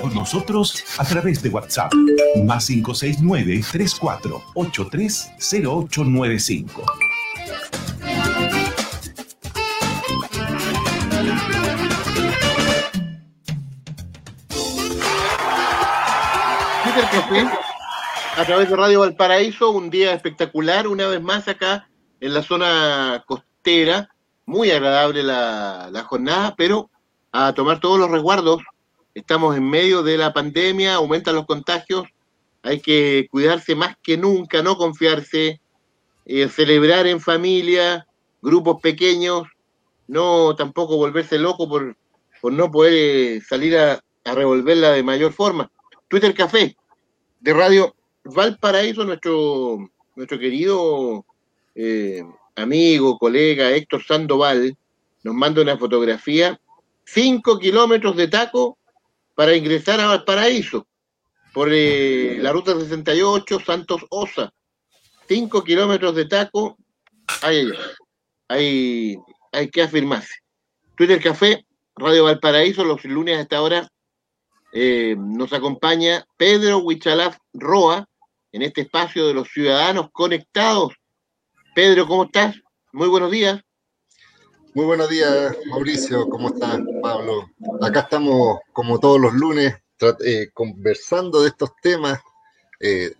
Con nosotros a través de WhatsApp, más 569 3483 0895. a través de Radio Valparaíso, un día espectacular, una vez más acá en la zona costera, muy agradable la, la jornada, pero a tomar todos los resguardos, estamos en medio de la pandemia, aumentan los contagios, hay que cuidarse más que nunca, no confiarse, eh, celebrar en familia, grupos pequeños, no tampoco volverse loco por, por no poder eh, salir a, a revolverla de mayor forma. Twitter Café, de Radio Valparaíso, nuestro, nuestro querido eh, amigo, colega Héctor Sandoval, nos manda una fotografía, cinco kilómetros de taco para ingresar a Valparaíso, por eh, la ruta 68, Santos Osa. Cinco kilómetros de taco, hay, hay, hay que afirmarse. Twitter Café, Radio Valparaíso, los lunes a esta hora, eh, nos acompaña Pedro Huichalaf Roa en este espacio de los ciudadanos conectados. Pedro, ¿cómo estás? Muy buenos días. Muy buenos días, Mauricio. ¿Cómo estás, Pablo? Acá estamos, como todos los lunes, eh, conversando de estos temas, eh,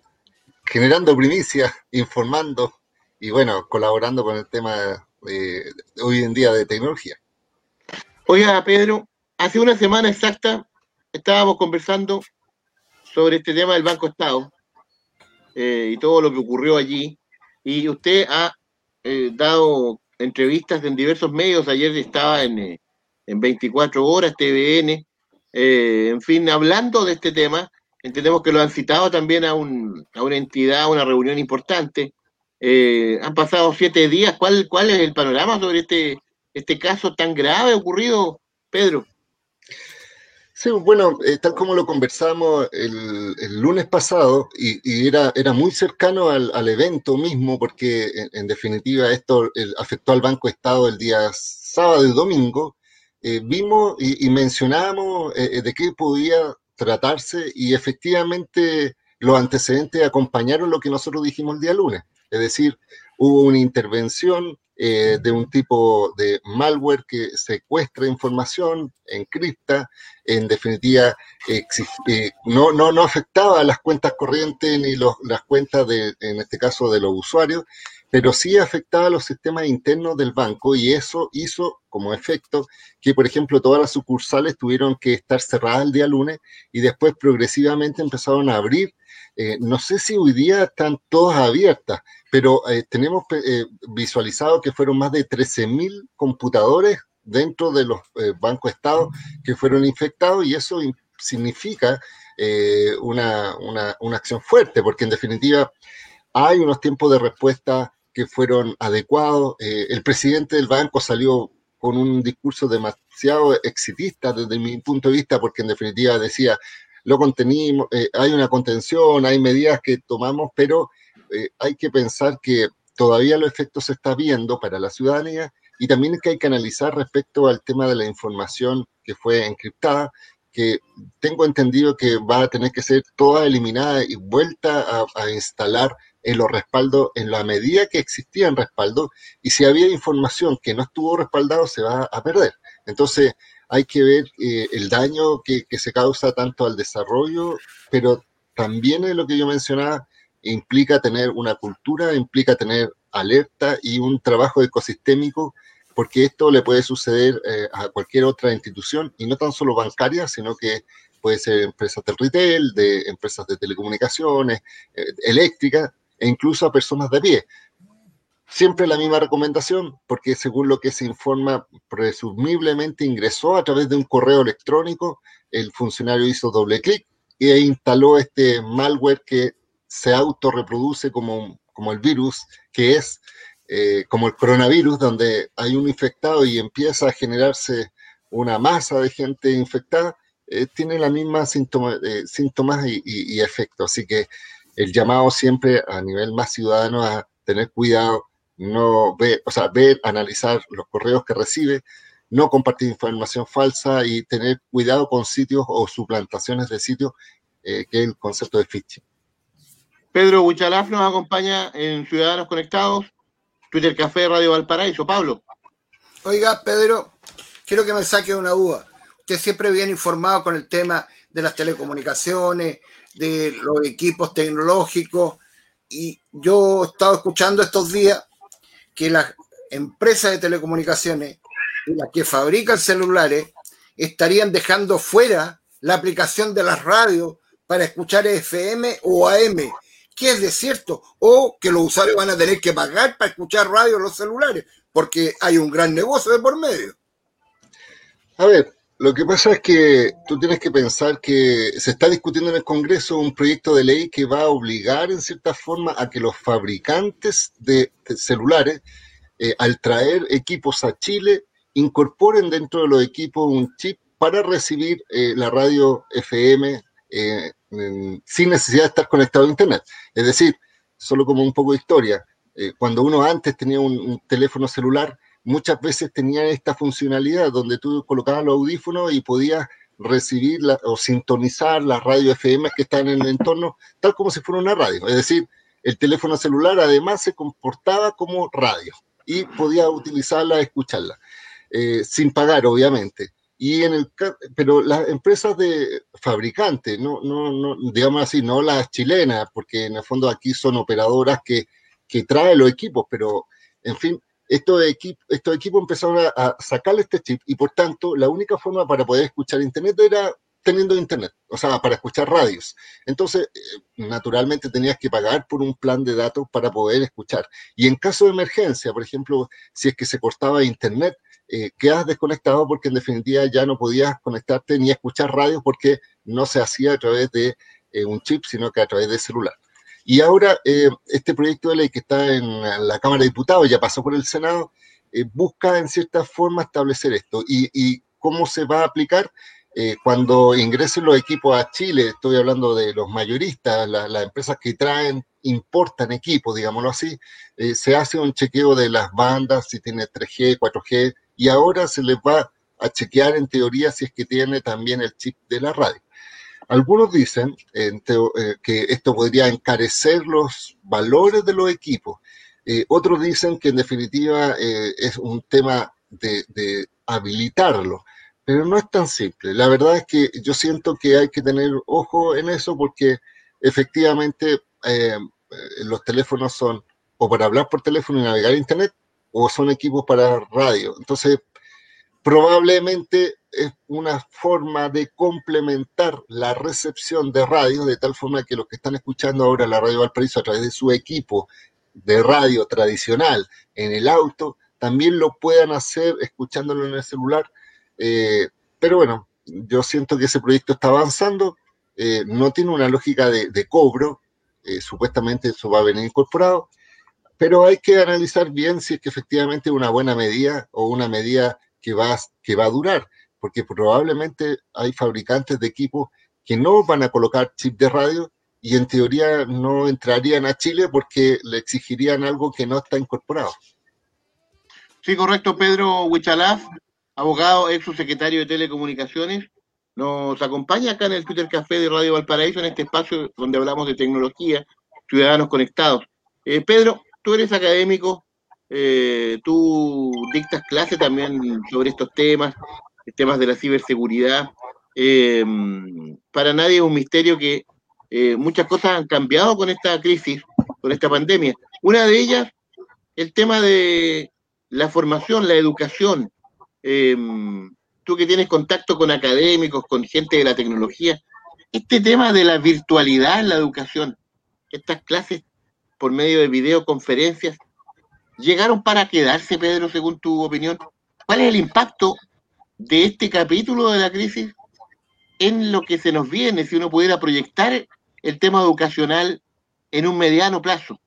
generando primicias, informando y, bueno, colaborando con el tema de hoy en día de tecnología. Oiga, Pedro, hace una semana exacta estábamos conversando sobre este tema del Banco Estado eh, y todo lo que ocurrió allí. Y usted ha eh, dado entrevistas en diversos medios. Ayer estaba en, eh, en 24 horas, TVN. en fin, hablando de este tema, entendemos que lo han citado también a, un, a una entidad, a una reunión importante. han pasado siete días. ¿Cuál, ¿Cuál es el panorama sobre este, este caso tan grave ocurrido, Pedro? Sí, bueno, eh, tal como lo conversamos el, lunes pasado, y, era, era muy cercano al, evento mismo, porque en, definitiva esto afectó al Banco Estado el día sábado y domingo, eh, vimos y, mencionábamos eh, de qué podía tratarse y efectivamente los antecedentes acompañaron lo que nosotros dijimos el día lunes, es decir, hubo una intervención eh, de un tipo de malware que secuestra información, encripta, en definitiva eh, no, no, no afectaba las cuentas corrientes ni los, las cuentas, de, en este caso, de los usuarios, pero sí afectaba los sistemas internos del banco y eso hizo como efecto que, por ejemplo, todas las sucursales tuvieron que estar cerradas el día lunes y después progresivamente empezaron a abrir. Eh, no sé si hoy día están todas abiertas, pero eh, tenemos eh, visualizado que fueron más de 13.000 computadores dentro de los bancos Estado que fueron infectados y eso significa una, una, acción fuerte, porque en definitiva hay unos tiempos de respuesta que fueron adecuados. el presidente del banco salió con un discurso demasiado exitista desde mi punto de vista, porque en definitiva decía, lo contenimos, hay una contención, hay medidas que tomamos, pero eh, hay que pensar que todavía los efectos se está viendo para la ciudadanía y también que hay que analizar respecto al tema de la información que fue encriptada, que tengo entendido que va a tener que ser toda eliminada y vuelta a, instalar en los respaldos en la medida que existían respaldos y si había información que no estuvo respaldado se va a perder. Entonces hay que ver eh, el daño que, se causa tanto al desarrollo, pero también es lo que yo mencionaba, implica tener una cultura, implica tener alerta y un trabajo ecosistémico, porque esto le puede suceder eh, a cualquier otra institución, y no tan solo bancaria, sino que puede ser empresas de retail, de empresas de telecomunicaciones, eh, eléctricas, e incluso a personas de pie. Siempre la misma recomendación, porque según lo que se informa, presumiblemente ingresó a través de un correo electrónico, el funcionario hizo doble clic e instaló este malware que se autorreproduce como, como el virus, que es eh, como el coronavirus, donde hay un infectado y empieza a generarse una masa de gente infectada, eh, tiene la misma síntoma, eh, síntomas y, y, efectos. Así que el llamado siempre a nivel más ciudadano a tener cuidado, no ver, o sea, ver, analizar los correos que recibe, no compartir información falsa y tener cuidado con sitios o suplantaciones de sitios, eh, que es el concepto de phishing. Pedro Huchalaf nos acompaña en Ciudadanos Conectados, Twitter Café, Radio Valparaíso. Pablo. Oiga, Pedro, quiero que me saque una duda. Usted siempre viene informado con el tema de las telecomunicaciones, de los equipos tecnológicos, y yo he estado escuchando estos días que las empresas de telecomunicaciones las que fabrican celulares estarían dejando fuera la aplicación de las radios para escuchar FM o AM, que es de cierto, o que los usuarios van a tener que pagar para escuchar radio en los celulares, porque hay un gran negocio de por medio. A ver, lo que pasa es que tú tienes que pensar que se está discutiendo en el Congreso un proyecto de ley que va a obligar en cierta forma a que los fabricantes de, celulares, eh, al traer equipos a Chile, incorporen dentro de los equipos un chip para recibir eh, la radio FM eh, sin necesidad de estar conectado a Internet. Es decir, solo como un poco de historia, eh, cuando uno antes tenía un, teléfono celular, muchas veces tenía esta funcionalidad donde tú colocabas los audífonos y podías recibir o sintonizar las radio FM que están en el entorno, tal como si fuera una radio. Es decir, el teléfono celular además se comportaba como radio y podía utilizarla, escucharla. Eh, sin pagar, obviamente. Y en el, pero las empresas de fabricantes, no, no, no, digamos así, no las chilenas, porque en el fondo aquí son operadoras que, que traen los equipos, pero en fin, estos, equipos estos empezaron a, a, sacarle este chip y por tanto la única forma para poder escuchar internet era teniendo internet, o sea, para escuchar radios. Entonces, eh, naturalmente tenías que pagar por un plan de datos para poder escuchar. Y en caso de emergencia, por ejemplo, si es que se cortaba internet, eh, quedas desconectado porque en definitiva ya no podías conectarte ni escuchar radio porque no se hacía a través de eh, un chip, sino que a través de celular. Y ahora eh, este proyecto de ley que está en la Cámara de Diputados, ya pasó por el Senado, busca en cierta forma establecer esto. ¿Y, cómo se va a aplicar? cuando ingresen los equipos a Chile, estoy hablando de los mayoristas, las empresas que traen, importan equipos, digámoslo así, se hace un chequeo de las bandas, si tiene 3G, 4G, y ahora se les va a chequear en teoría si es que tiene también el chip de la radio. Algunos dicen eh, que esto podría encarecer los valores de los equipos. Eh, otros dicen que en definitiva eh, es un tema de, de, habilitarlo, pero no es tan simple. La verdad es que yo siento que hay que tener ojo en eso porque efectivamente los teléfonos son o para hablar por teléfono y navegar a Internet o son equipos para radio. Entonces, probablemente es una forma de complementar la recepción de radio de tal forma que los que están escuchando ahora la radio Valparaíso a través de su equipo de radio tradicional en el auto, también lo puedan hacer escuchándolo en el celular. Eh, pero bueno, yo siento que ese proyecto está avanzando, eh, no tiene una lógica de, cobro, eh, supuestamente eso va a venir incorporado, pero hay que analizar bien si es que efectivamente es una buena medida o una medida que va, que va a durar, porque probablemente hay fabricantes de equipos que no van a colocar chip de radio y en teoría no entrarían a Chile porque le exigirían algo que no está incorporado. Sí, correcto, Pedro Huichalaf, abogado, ex subsecretario de Telecomunicaciones, nos acompaña acá en el Twitter Café de Radio Valparaíso, en este espacio donde hablamos de tecnología, ciudadanos conectados. Eh, Pedro, tú eres académico, eh, tú dictas clases también sobre estos temas, temas de la ciberseguridad. Eh, para nadie es un misterio que eh, muchas cosas han cambiado con esta crisis, con esta pandemia. Una de ellas, el tema de la formación, la educación. tú que tienes contacto con académicos, con gente de la tecnología, este tema de la virtualidad en la educación, estas clases por medio de videoconferencias, llegaron para quedarse, Pedro, según tu opinión. ¿Cuál es el impacto de este capítulo de la crisis en lo que se nos viene, si uno pudiera proyectar el tema educacional en un mediano plazo?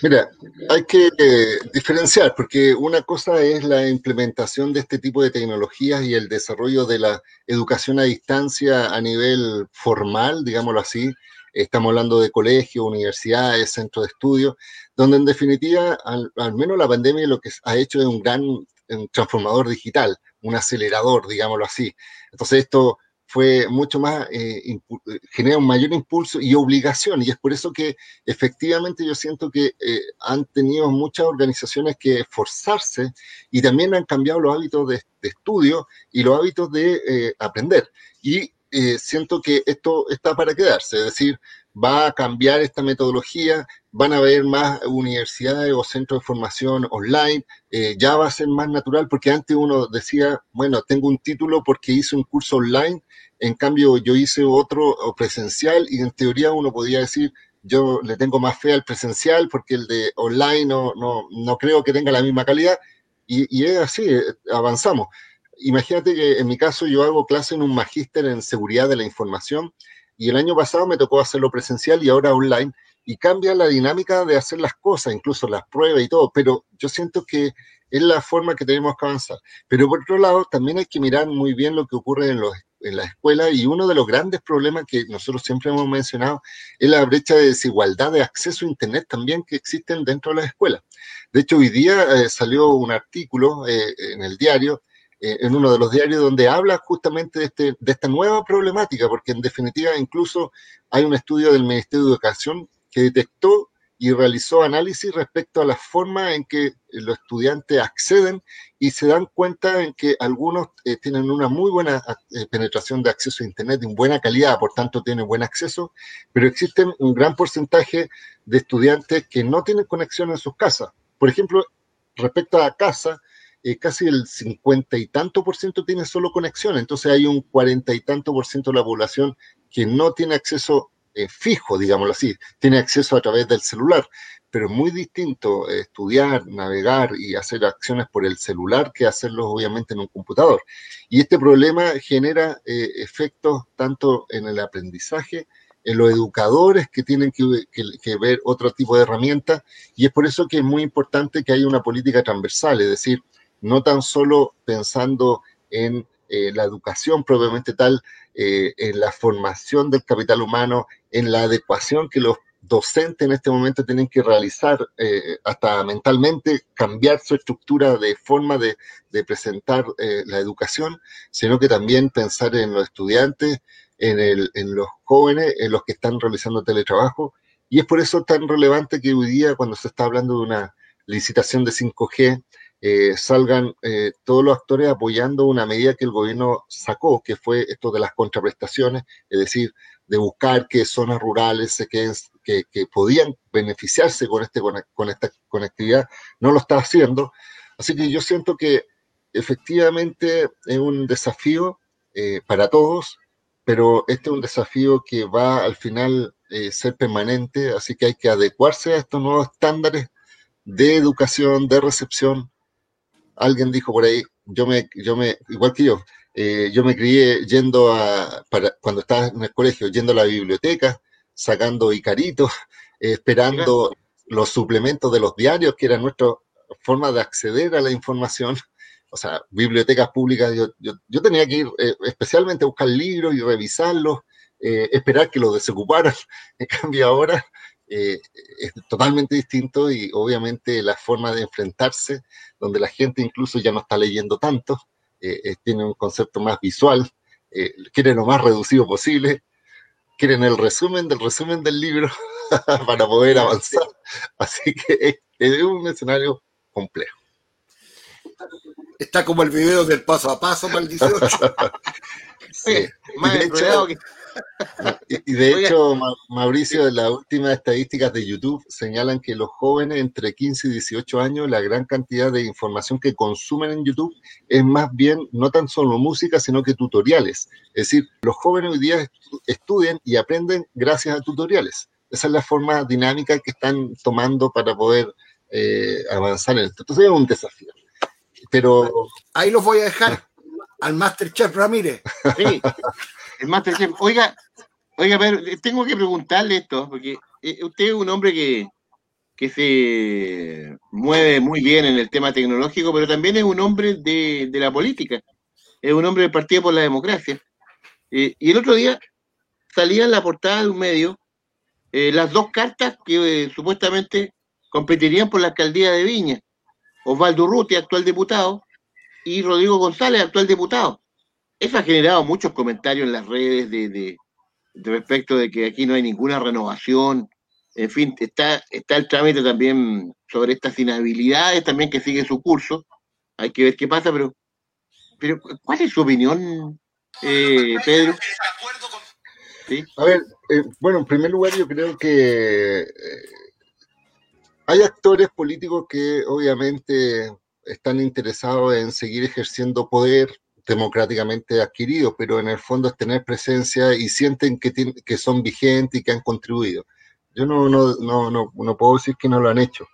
Mira, hay que eh, diferenciar, porque una cosa es la implementación de este tipo de tecnologías y el desarrollo de la educación a distancia a nivel formal, digámoslo así, Estamos hablando de colegios, universidades, centros de estudio, donde en definitiva, al, menos la pandemia lo que ha hecho es un gran un transformador digital, un acelerador, digámoslo así. Entonces esto fue mucho más, eh, eh, genera un mayor impulso y obligación, y es por eso que efectivamente yo siento que eh, han tenido muchas organizaciones que esforzarse y también han cambiado los hábitos de, estudio y los hábitos de aprender. Y siento que esto está para quedarse, es decir, va a cambiar esta metodología, van a haber más universidades o centros de formación online, ya va a ser más natural porque antes uno decía, bueno, tengo un título porque hice un curso online en cambio, yo hice otro presencial y en teoría uno podía decir, yo le tengo más fe al presencial porque el de online no, no, no creo que tenga la misma calidad. Y, y, es así, eh, avanzamos. Imagínate que en mi caso yo hago clase en un magíster en seguridad de la información y el año pasado me tocó hacerlo presencial y ahora online y cambia la dinámica de hacer las cosas, incluso las pruebas y todo, pero yo siento que es la forma que tenemos que avanzar. Pero por otro lado, también hay que mirar muy bien lo que ocurre en los en la escuela y uno de los grandes problemas que nosotros siempre hemos mencionado es la brecha de desigualdad de acceso a Internet también que existen dentro de las escuelas. De hecho, hoy día eh, salió un artículo eh, en el diario, eh, en uno de los diarios, donde habla justamente de, este, de esta nueva problemática, porque en definitiva incluso hay un estudio del Ministerio de Educación que detectó y realizó análisis respecto a la forma en que los estudiantes acceden y se dan cuenta en que algunos eh, tienen una muy buena eh, penetración de acceso a Internet, de buena calidad, por tanto tienen buen acceso, pero existen un gran porcentaje de estudiantes que no tienen conexión en sus casas. Por ejemplo, respecto a casa, eh, casi el cincuenta y tanto por ciento tiene solo conexión, entonces hay un cuarenta y tanto por ciento de la población que no tiene acceso fijo, digámoslo así, tiene acceso a través del celular pero es muy distinto estudiar, navegar y hacer acciones por el celular que hacerlo obviamente en un computador. Y este problema genera eh, efectos tanto en el aprendizaje, en los educadores que tienen que, ver otro tipo de herramientas, y es por eso que es muy importante que haya una política transversal, es decir, no tan solo pensando en eh, la educación propiamente tal, eh, en la formación del capital humano, en la adecuación que los docentes en este momento tienen que realizar eh, hasta mentalmente, cambiar su estructura de forma de, presentar eh, la educación, sino que también pensar en los estudiantes, en, el, en los jóvenes, en los que están realizando teletrabajo. Y es por eso tan relevante que hoy día, cuando se está hablando de una licitación de 5G, eh, salgan todos los actores apoyando una medida que el gobierno sacó, que fue esto de las contraprestaciones, es decir, de buscar que zonas rurales se queden, que, podían beneficiarse con, este, con esta conectividad, no lo está haciendo. Así que yo siento que efectivamente es un desafío eh, para todos, pero este es un desafío que va al final eh, ser permanente, así que hay que adecuarse a estos nuevos estándares de educación, de recepción. Alguien dijo por ahí, yo me, yo me, igual que yo, eh, yo me crié yendo a, para, cuando estaba en el colegio, yendo a la biblioteca, sacando Icaritos, esperando los suplementos de los diarios, que era nuestra forma de acceder a la información. O sea, bibliotecas públicas, yo, yo, tenía que ir eh, especialmente a buscar libros y revisarlos, eh, esperar que los desocuparan. En cambio, ahora es totalmente distinto y obviamente la forma de enfrentarse, donde la gente incluso ya no está leyendo tanto, eh, eh, tiene un concepto más visual, eh, quieren lo más reducido posible, quieren el resumen del resumen del libro para poder avanzar. Así que es, un escenario complejo. Está como el video del paso a paso para el 18. sí. Más que... Y, de hecho, Mauricio, las últimas estadísticas de YouTube señalan que los jóvenes entre 15 y 18 años, la gran cantidad de información que consumen en YouTube es más bien no tan solo música, sino que tutoriales. Es decir, los jóvenes hoy día estudian y aprenden gracias a tutoriales. Esa es la forma dinámica que están tomando para poder eh, avanzar en esto. Entonces es un desafío. Pero ahí los voy a dejar al Masterchef Ramírez. Sí. El Masterchef. Oiga, oiga, pero tengo que preguntarle esto, porque eh, usted es un hombre que, que se mueve muy bien en el tema tecnológico, pero también es un hombre de, la política. Es un hombre del Partido por la Democracia. Eh, y el otro día salía en la portada de un medio eh, las dos cartas que supuestamente competirían por la alcaldía de Viña. Osvaldo Ruti, actual diputado, y Rodrigo González, actual diputado. Eso ha generado muchos comentarios en las redes de, respecto de que aquí no hay ninguna renovación. En fin, está, está el trámite también sobre estas inhabilidades también que sigue su curso. Hay que ver qué pasa, pero, ¿cuál es su opinión, eh, Pedro? A ver, eh, bueno, en primer lugar yo creo que eh, hay actores políticos que obviamente están interesados en seguir ejerciendo poder democráticamente adquirido, pero en el fondo es tener presencia y sienten que, que son vigentes y que han contribuido. Yo no, no, no, no, no puedo decir que no lo han hecho,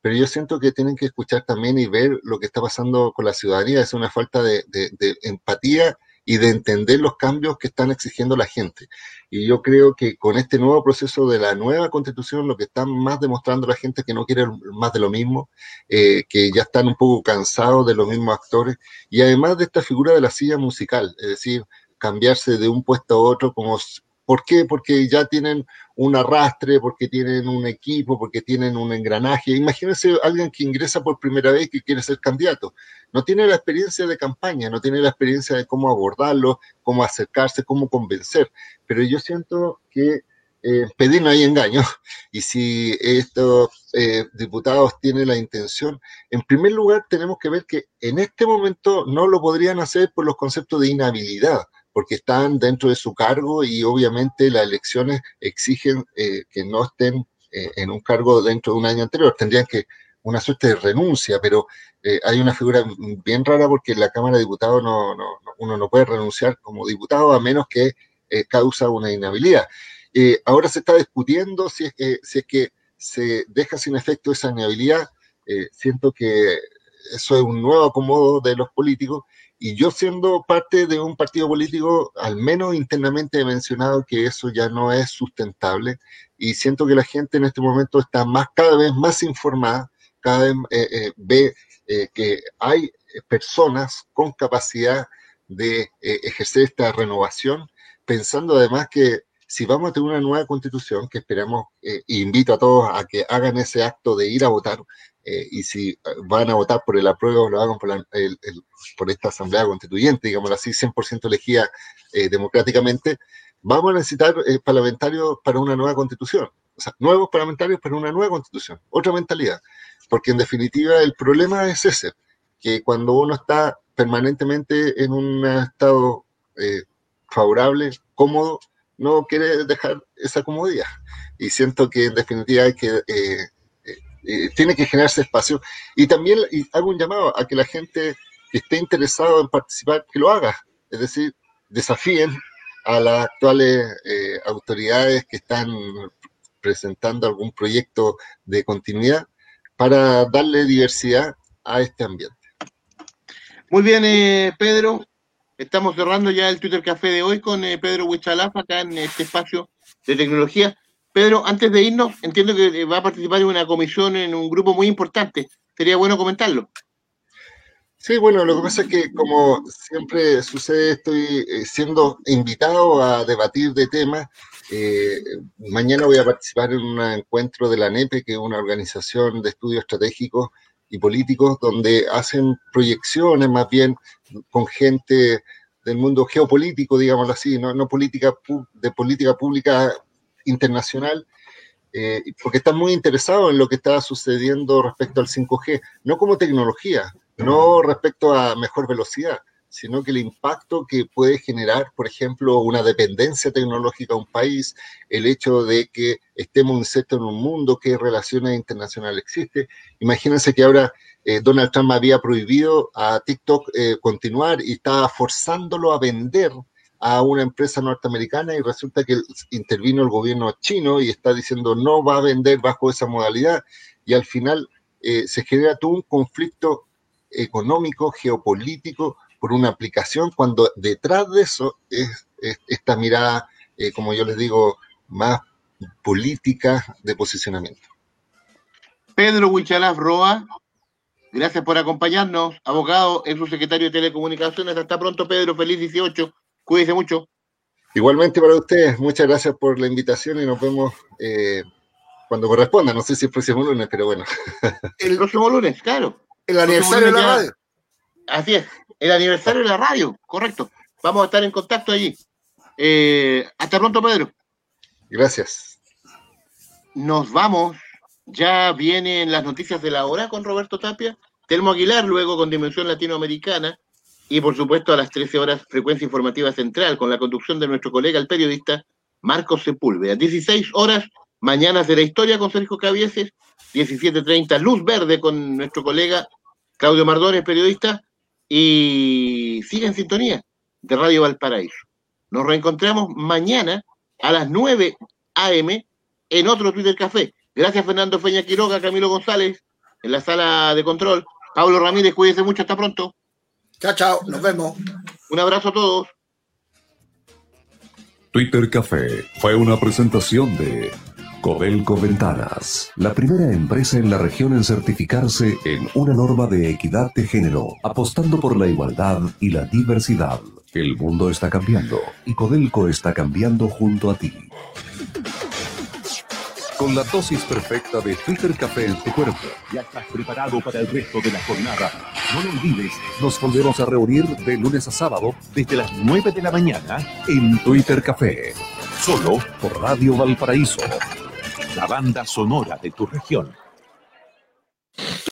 pero yo siento que tienen que escuchar también y ver lo que está pasando con la ciudadanía. Es una falta de, de empatía y de entender los cambios que están exigiendo la gente. Y yo creo que con este nuevo proceso de la nueva constitución, lo que están más demostrando la gente es que no quiere más de lo mismo, eh, que ya están un poco cansados de los mismos actores, y además de esta figura de la silla musical, es decir, cambiarse de un puesto a otro como ¿Por qué? Porque ya tienen un arrastre, porque tienen un equipo, porque tienen un engranaje. Imagínense alguien que ingresa por primera vez que quiere ser candidato. No tiene la experiencia de campaña, no tiene la experiencia de cómo abordarlo, cómo acercarse, cómo convencer. Pero yo siento que eh, pedir no hay engaño. Y si estos eh, diputados tienen la intención, en primer lugar tenemos que ver que en este momento no lo podrían hacer por los conceptos de inhabilidad porque están dentro de su cargo y obviamente las elecciones exigen eh, que no estén eh, en un cargo dentro de un año anterior. Tendrían que una suerte de renuncia, pero eh, hay una figura bien rara porque en la Cámara de Diputados no, no, uno no puede renunciar como diputado a menos que causa una inhabilidad. ahora se está discutiendo si es, que, si es que se deja sin efecto esa inhabilidad. siento que eso es un nuevo acomodo de los políticos y yo siendo parte de un partido político, al menos internamente he mencionado que eso ya no es sustentable y siento que la gente en este momento está más, cada vez más informada, cada vez eh, eh, ve eh, que hay personas con capacidad de ejercer esta renovación, pensando además que si vamos a tener una nueva constitución, que esperamos, e invito a todos a que hagan ese acto de ir a votar, eh, y si eh, van a votar por el apruebo, lo hagan por, por esta asamblea constituyente, digamos así, 100% elegida democráticamente, vamos a necesitar parlamentarios para una nueva constitución. O sea, nuevos parlamentarios para una nueva constitución, otra mentalidad. Porque en definitiva el problema es ese, que cuando uno está permanentemente en un estado favorable, cómodo, no quiere dejar esa comodidad. Y siento que en definitiva hay que, eh, eh, eh, tiene que generarse espacio. Y también hago un llamado a que la gente que esté interesado en participar, que lo haga. Es decir, desafíen a las actuales autoridades que están presentando algún proyecto de continuidad para darle diversidad a este ambiente. Muy bien, Pedro. Estamos cerrando ya el Twitter Café de hoy con eh, Pedro Huichalaf acá en este espacio de tecnología. Pedro, antes de irnos, entiendo que eh, va a participar en una comisión en un grupo muy importante. Sería bueno comentarlo. Sí, bueno, lo que pasa es que como siempre sucede, estoy eh, siendo invitado a debatir de temas. mañana voy a participar en un encuentro de la NEPE, que es una organización de estudios estratégicos y políticos donde hacen proyecciones más bien con gente del mundo geopolítico, digámoslo así, no, política de política pública internacional, eh, porque están muy interesados en lo que está sucediendo respecto al 5G, no como tecnología, no respecto a mejor velocidad, sino que el impacto que puede generar, por ejemplo, una dependencia tecnológica a un país, el hecho de que estemos insertos en un mundo, qué relaciones internacionales existe. Imagínense que ahora eh, Donald Trump había prohibido a TikTok eh, continuar y estaba forzándolo a vender a una empresa norteamericana y resulta que intervino el gobierno chino y está diciendo no va a vender bajo esa modalidad y al final eh, se genera todo un conflicto económico, geopolítico, por una aplicación, cuando detrás de eso es, esta mirada, eh, como yo les digo, más política de posicionamiento. Pedro Huichalaf Roa, gracias por acompañarnos. Abogado, es su secretario de Telecomunicaciones. Hasta pronto, Pedro. Feliz 18. Cuídese mucho. Igualmente para ustedes. Muchas gracias por la invitación y nos vemos eh, cuando corresponda. No sé si el próximo lunes, pero bueno. El próximo lunes, claro. El aniversario de la radio. Así es. El aniversario de la radio, correcto. Vamos a estar en contacto allí. Eh, hasta pronto, Pedro. Gracias. Nos vamos. Ya vienen las noticias de la hora con Roberto Tapia. Telmo Aguilar, luego con Dimensión Latinoamericana. Y por supuesto a las 13 horas, frecuencia informativa central, con la conducción de nuestro colega, el periodista Marcos Sepúlveda. 16 horas, Mañanas de la Historia con Sergio Cavieses. 17.30, Luz Verde con nuestro colega Claudio Mardones, periodista y sigue en sintonía de Radio Valparaíso. Nos reencontramos mañana a las 9 a.m. en otro Twitter Café. Gracias Fernando Feña Quiroga, Camilo González, en la sala de control. Pablo Ramírez, cuídense mucho, hasta pronto. Chao, chao, nos vemos. Un abrazo a todos. Twitter Café fue una presentación de Codelco Ventanas, la primera empresa en la región en certificarse en una norma de equidad de género, apostando por la igualdad y la diversidad. El mundo está cambiando y Codelco está cambiando junto a ti. Con la dosis perfecta de Twitter Café en tu cuerpo, ya estás preparado para el resto de la jornada. No lo olvides, nos volvemos a reunir de lunes a sábado desde las 9 de la mañana en Twitter Café, solo por Radio Valparaíso la banda sonora de tu región.